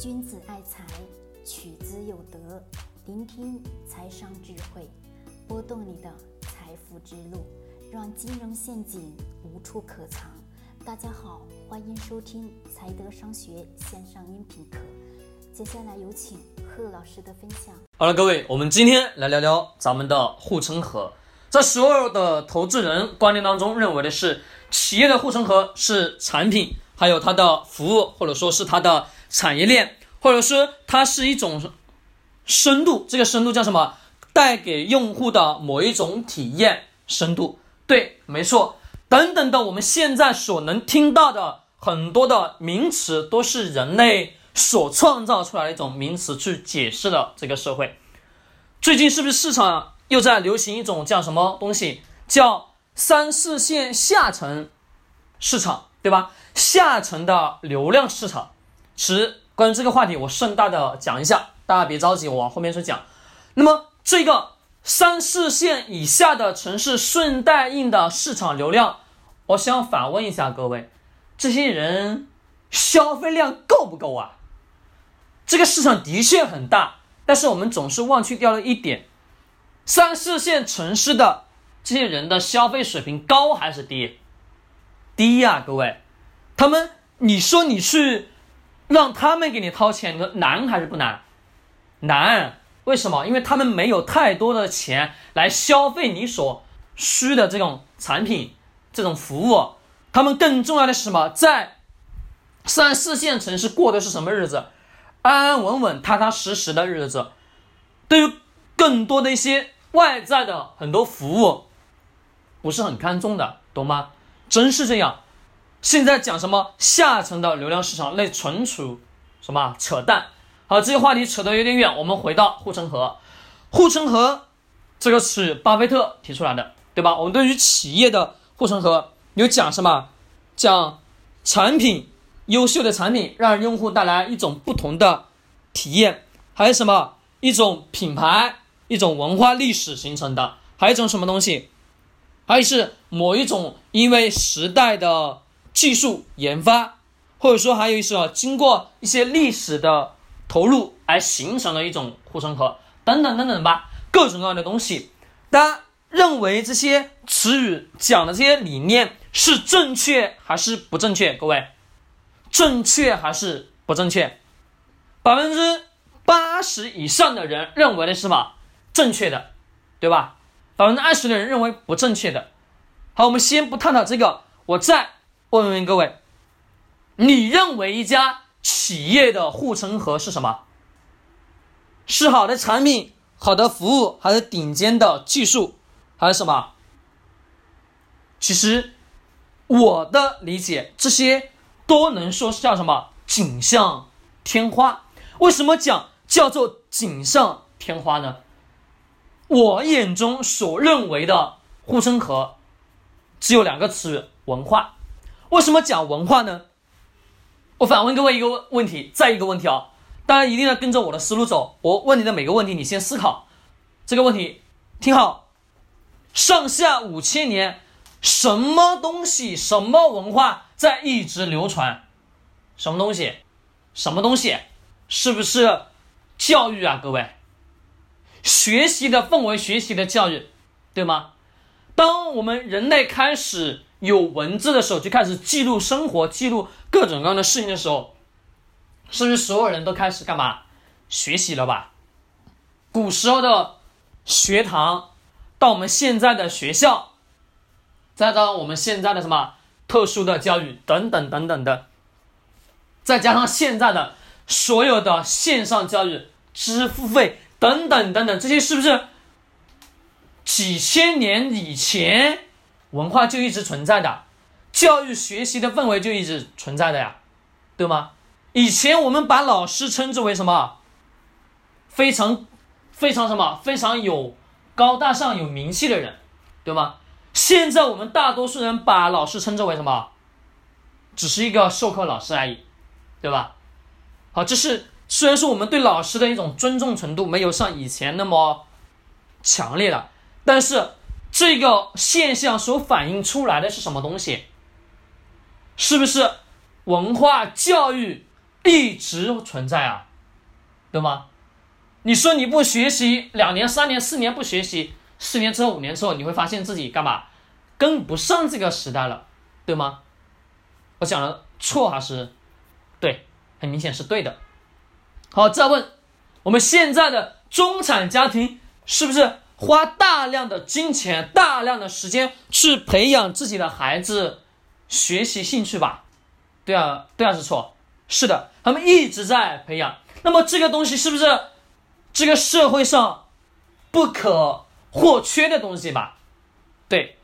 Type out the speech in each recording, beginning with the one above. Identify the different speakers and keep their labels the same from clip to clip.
Speaker 1: 君子爱财，取之有德。聆听财商智慧，拨动你的财富之路，让金融陷阱无处可藏。大家好，欢迎收听财德商学线上音频课。接下来有请贺老师的分享。
Speaker 2: 好了，各位，我们今天来聊聊咱们的护城河。在所有的投资人观念当中，认为的是企业的护城河是产品，还有它的服务，或者说是它的产业链，或者说它是一种深度。这个深度叫什么？带给用户的某一种体验深度。对，没错。等等的，我们现在所能听到的很多的名词，都是人类所创造出来的一种名词，去解释了这个社会。最近是不是市场？又在流行一种叫什么东西？叫三四线下沉市场，对吧？下沉的流量市场。其实关于这个话题，我顺带的讲一下，大家别着急，我往后面去讲。那么这个三四线以下的城市顺带应的市场流量，我想反问一下各位，这些人消费量够不够啊？这个市场的确很大，但是我们总是忘去掉了一点。三四线城市的这些人的消费水平高还是低？低呀，各位，他们，你说你去让他们给你掏钱，你说难还是不难？难，为什么？因为他们没有太多的钱来消费你所需的这种产品、这种服务。他们更重要的是什么？在三四线城市过的是什么日子？安安稳稳、踏踏实实的日子。对于更多的一些。外在的很多服务不是很看重的，懂吗？真是这样。现在讲什么下沉的流量市场，那纯属什么扯淡。好，这些话题扯得有点远，我们回到护城河。护城河这个是巴菲特提出来的，对吧？我们对于企业的护城河有讲什么？讲产品优秀的产品让用户带来一种不同的体验，还有什么一种品牌。一种文化历史形成的，还有一种什么东西？还是某一种因为时代的技术研发，或者说还有一些经过一些历史的投入而形成的一种护城河，等等等等吧，各种各样的东西。大家认为这些词语讲的这些理念是正确还是不正确？各位，正确还是不正确？百分之八十以上的人认为的是什么？正确的，对吧？百分之二十的人认为不正确的。好，我们先不探讨这个，我再问问各位：你认为一家企业的护城河是什么？是好的产品、好的服务，还是顶尖的技术，还是什么？其实我的理解，这些都能说是叫什么锦上添花。为什么讲叫做锦上添花呢？我眼中所认为的护城河，只有两个词：文化。为什么讲文化呢？我反问各位一个问题，再一个问题啊！大家一定要跟着我的思路走。我问你的每个问题，你先思考这个问题。听好，上下五千年，什么东西、什么文化在一直流传？什么东西？什么东西？是不是教育啊，各位？学习的氛围，学习的教育，对吗？当我们人类开始有文字的时候，就开始记录生活，记录各种各样的事情的时候，是不是所有人都开始干嘛？学习了吧？古时候的学堂，到我们现在的学校，再到我们现在的什么特殊的教育等等等等的，再加上现在的所有的线上教育，知识付费。等等等等，这些是不是几千年以前文化就一直存在的？教育学习的氛围就一直存在的呀，对吗？以前我们把老师称之为什么？非常非常什么？非常有高大上、有名气的人，对吗？现在我们大多数人把老师称之为什么？只是一个授课老师而已，对吧？好，这是。虽然说我们对老师的一种尊重程度没有像以前那么强烈了，但是这个现象所反映出来的是什么东西？是不是文化教育一直存在啊，对吗？你说你不学习，两年、三年、四年不学习，四年之后、五年之后，你会发现自己干嘛跟不上这个时代了，对吗？我讲的错还是对？很明显是对的。好，再问，我们现在的中产家庭是不是花大量的金钱、大量的时间去培养自己的孩子学习兴趣吧？对啊，对啊，是错。是的，他们一直在培养。那么这个东西是不是这个社会上不可或缺的东西吧？对，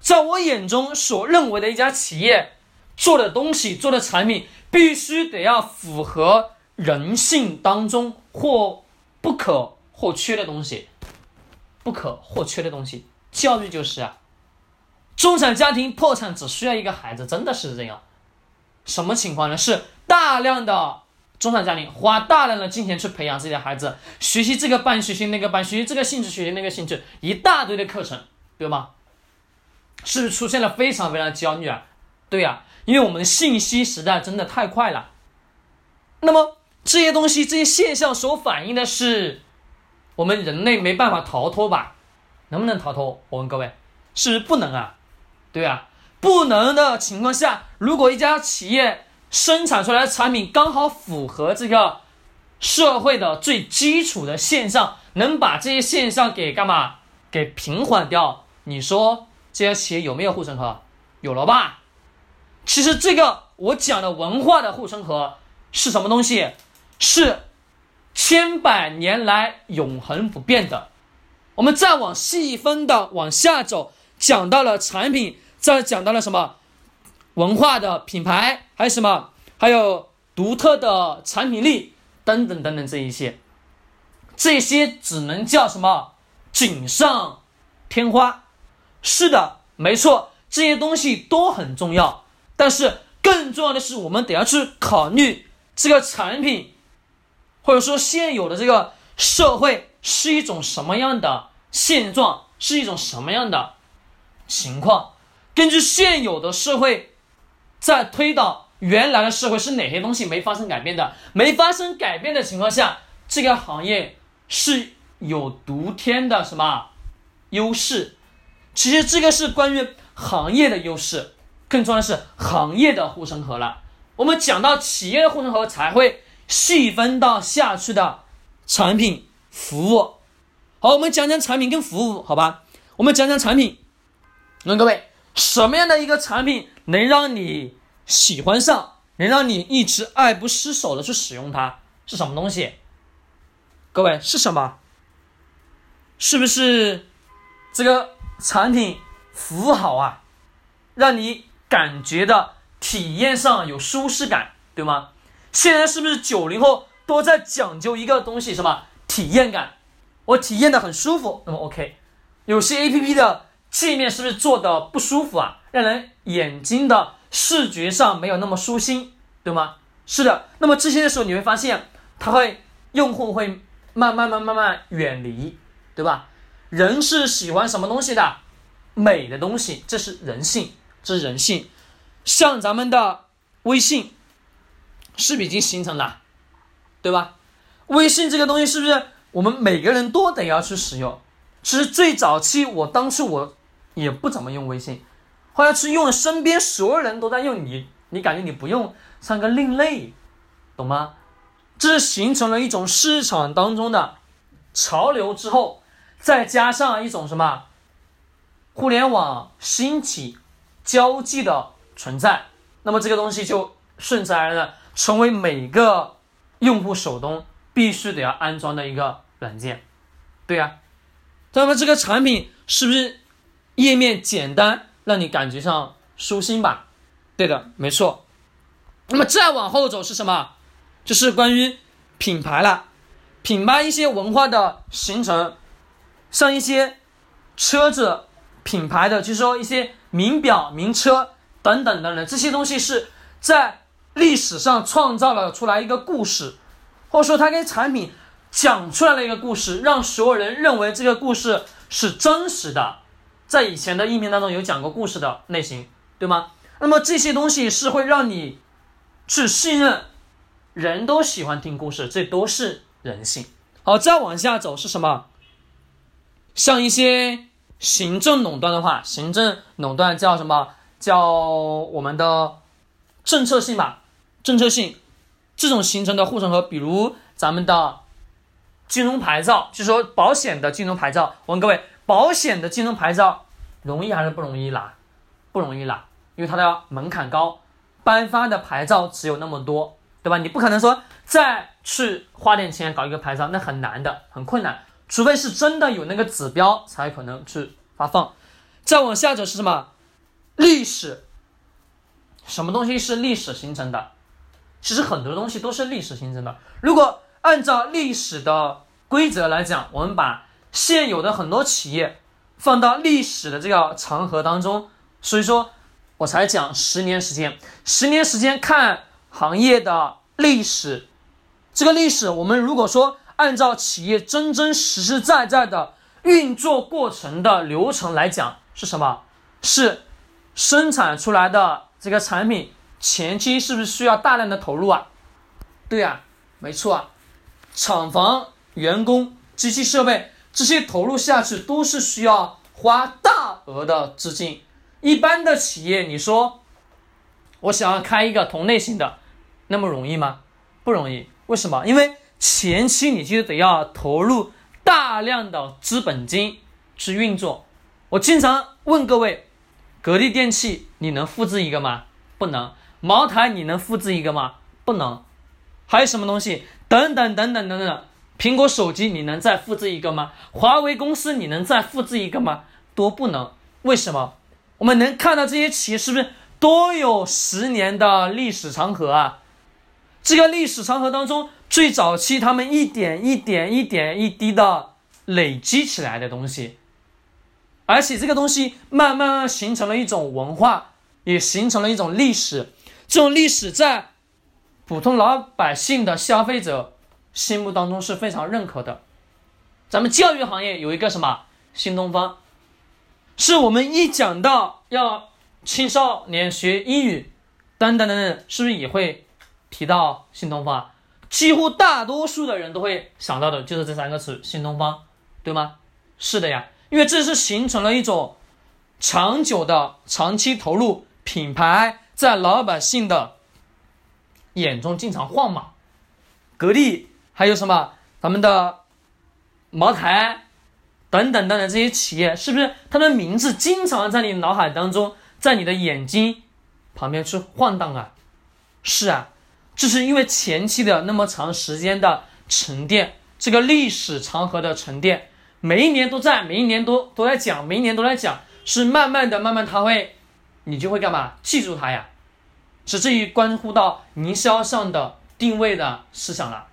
Speaker 2: 在我眼中所认为的一家企业做的东西、做的产品，必须得要符合人性当中或不可或缺的东西。不可或缺的东西，教育就是啊。中产家庭破产只需要一个孩子，真的是这样。什么情况呢？是大量的中产家庭花大量的金钱去培养自己的孩子，学习这个班，学习那个班，学习这个兴趣，学习那个兴趣，一大堆的课程，对吗？是不是出现了非常非常焦虑啊？对呀，因为我们的信息时代真的太快了。那么这些东西、这些现象所反映的是我们人类没办法逃脱吧？能不能逃脱？我问各位，是不是不能啊？对啊。不能的情况下，如果一家企业生产出来的产品刚好符合这个社会的最基础的现象，能把这些现象给干嘛？给平缓掉？你说这家企业有没有护城河？有了吧？其实这个我讲的文化的护城河是什么东西？是千百年来永恒不变的。我们再往细分的往下走，讲到了产品。再讲到了什么文化的品牌，还有什么，还有独特的产品力等等等等这一些，这些只能叫什么锦上添花。是的，没错，这些东西都很重要，但是更重要的是，我们得要去考虑这个产品，或者说现有的这个社会是一种什么样的现状，是一种什么样的情况。根据现有的社会，在推导原来的社会是哪些东西没发生改变的？没发生改变的情况下，这个行业是有独天的什么优势？其实这个是关于行业的优势，更重要的是行业的护城河了。我们讲到企业的护城河，才会细分到下去的产品服务。好，我们讲讲产品跟服务，好吧？我们讲讲产品，问各位。什么样的一个产品能让你喜欢上，能让你一直爱不释手的去使用它？是什么东西？各位是什么？是不是这个产品服务好啊？让你感觉到体验上有舒适感，对吗？现在是不是九零后都在讲究一个东西，什么体验感？我体验的很舒服，那么 OK。有些 A P P 的。界面是不是做的不舒服啊？让人眼睛的视觉上没有那么舒心，对吗？是的。那么这些的时候，你会发现，它会用户会慢慢慢慢慢远离，对吧？人是喜欢什么东西的？美的东西，这是人性，这是人性。像咱们的微信，是不是已经形成了？对吧？微信这个东西是不是我们每个人都得要去使用？其实最早期，我当初我。也不怎么用微信，后来是用了，身边所有人都在用，你你感觉你不用像个另类，懂吗？这是形成了一种市场当中的潮流之后，再加上一种什么互联网兴起交际的存在，那么这个东西就顺自然的成为每个用户手中必须得要安装的一个软件，对呀，那么这个产品是不是？页面简单，让你感觉上舒心吧？对的，没错。那么再往后走是什么？就是关于品牌了，品牌一些文化的形成，像一些车子品牌的，就是说一些名表、名车等等等等，这些东西是在历史上创造了出来一个故事，或者说他跟产品讲出来了一个故事，让所有人认为这个故事是真实的。在以前的音频当中有讲过故事的类型，对吗？那么这些东西是会让你去信任人都喜欢听故事，这都是人性。好，再往下走是什么？像一些行政垄断的话，行政垄断叫什么？叫我们的政策性吧，政策性这种形成的护城河，比如咱们的金融牌照，就是说保险的金融牌照。我问各位，保险的金融牌照容易还是不容易拿？不容易拿，因为它的门槛高，颁发的牌照只有那么多，对吧？你不可能说再去花点钱搞一个牌照，那很难的，很困难。除非是真的有那个指标，才可能去发放。再往下走是什么？历史。什么东西是历史形成的？其实很多东西都是历史形成的。如果按照历史的规则来讲，我们把现有的很多企业放到历史的这个长河当中，所以说我才讲十年时间。十年时间看行业的历史，这个历史我们如果说。按照企业真真实实在在的运作过程的流程来讲，是什么？是生产出来的这个产品前期是不是需要大量的投入啊？对呀，没错啊，厂房、员工、机器设备这些投入下去都是需要花大额的资金。一般的企业，你说我想要开一个同类型的，那么容易吗？不容易。为什么？因为。前期你就得要投入大量的资本金去运作。我经常问各位，格力电器你能复制一个吗？不能。茅台你能复制一个吗？不能。还有什么东西？等等等等等等。苹果手机你能再复制一个吗？华为公司你能再复制一个吗？都不能。为什么？我们能看到这些企业是不是都有十年的历史长河啊？这个历史长河当中。最早期，他们一点一点、一点一滴的累积起来的东西，而且这个东西慢慢形成了一种文化，也形成了一种历史。这种历史在普通老百姓的消费者心目当中是非常认可的。咱们教育行业有一个什么新东方，是我们一讲到要青少年学英语，等等等等，是不是也会提到新东方？几乎大多数的人都会想到的就是这三个词“新东方”，对吗？是的呀，因为这是形成了一种长久的、长期投入品牌，在老百姓的眼中经常晃嘛。格力还有什么？咱们的茅台等等等等这些企业，是不是它的名字经常在你脑海当中，在你的眼睛旁边去晃荡啊？是啊。这是因为前期的那么长时间的沉淀，这个历史长河的沉淀，每一年都在，每一年都都在讲，每一年都在讲，是慢慢的，慢慢它会，你就会干嘛？记住它呀，是这一关乎到营销上的定位的思想了。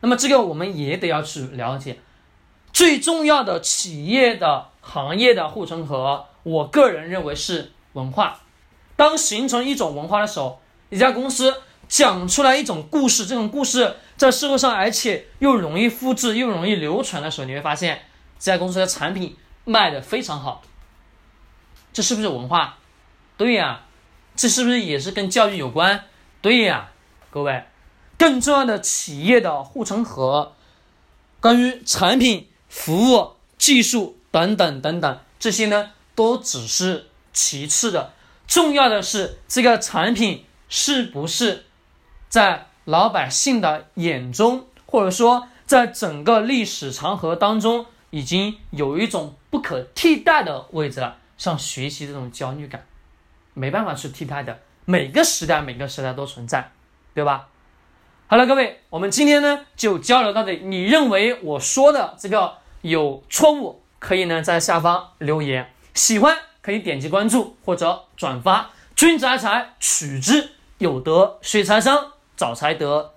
Speaker 2: 那么这个我们也得要去了解，最重要的企业的行业的护城河，我个人认为是文化。当形成一种文化的时候，一家公司。讲出来一种故事，这种故事在社会上，而且又容易复制，又容易流传的时候，你会发现这家公司的产品卖的非常好。这是不是文化？对呀。这是不是也是跟教育有关？对呀。各位，更重要的企业的护城河，关于产品、服务、技术等等等等这些呢，都只是其次的，重要的是这个产品是不是。在老百姓的眼中，或者说在整个历史长河当中，已经有一种不可替代的位置了。像学习这种焦虑感，没办法去替代的。每个时代，每个时代都存在，对吧？好了，各位，我们今天呢就交流到这里。你认为我说的这个有错误，可以呢在下方留言。喜欢可以点击关注或者转发。君子爱财，取之有德；学财商。找才得。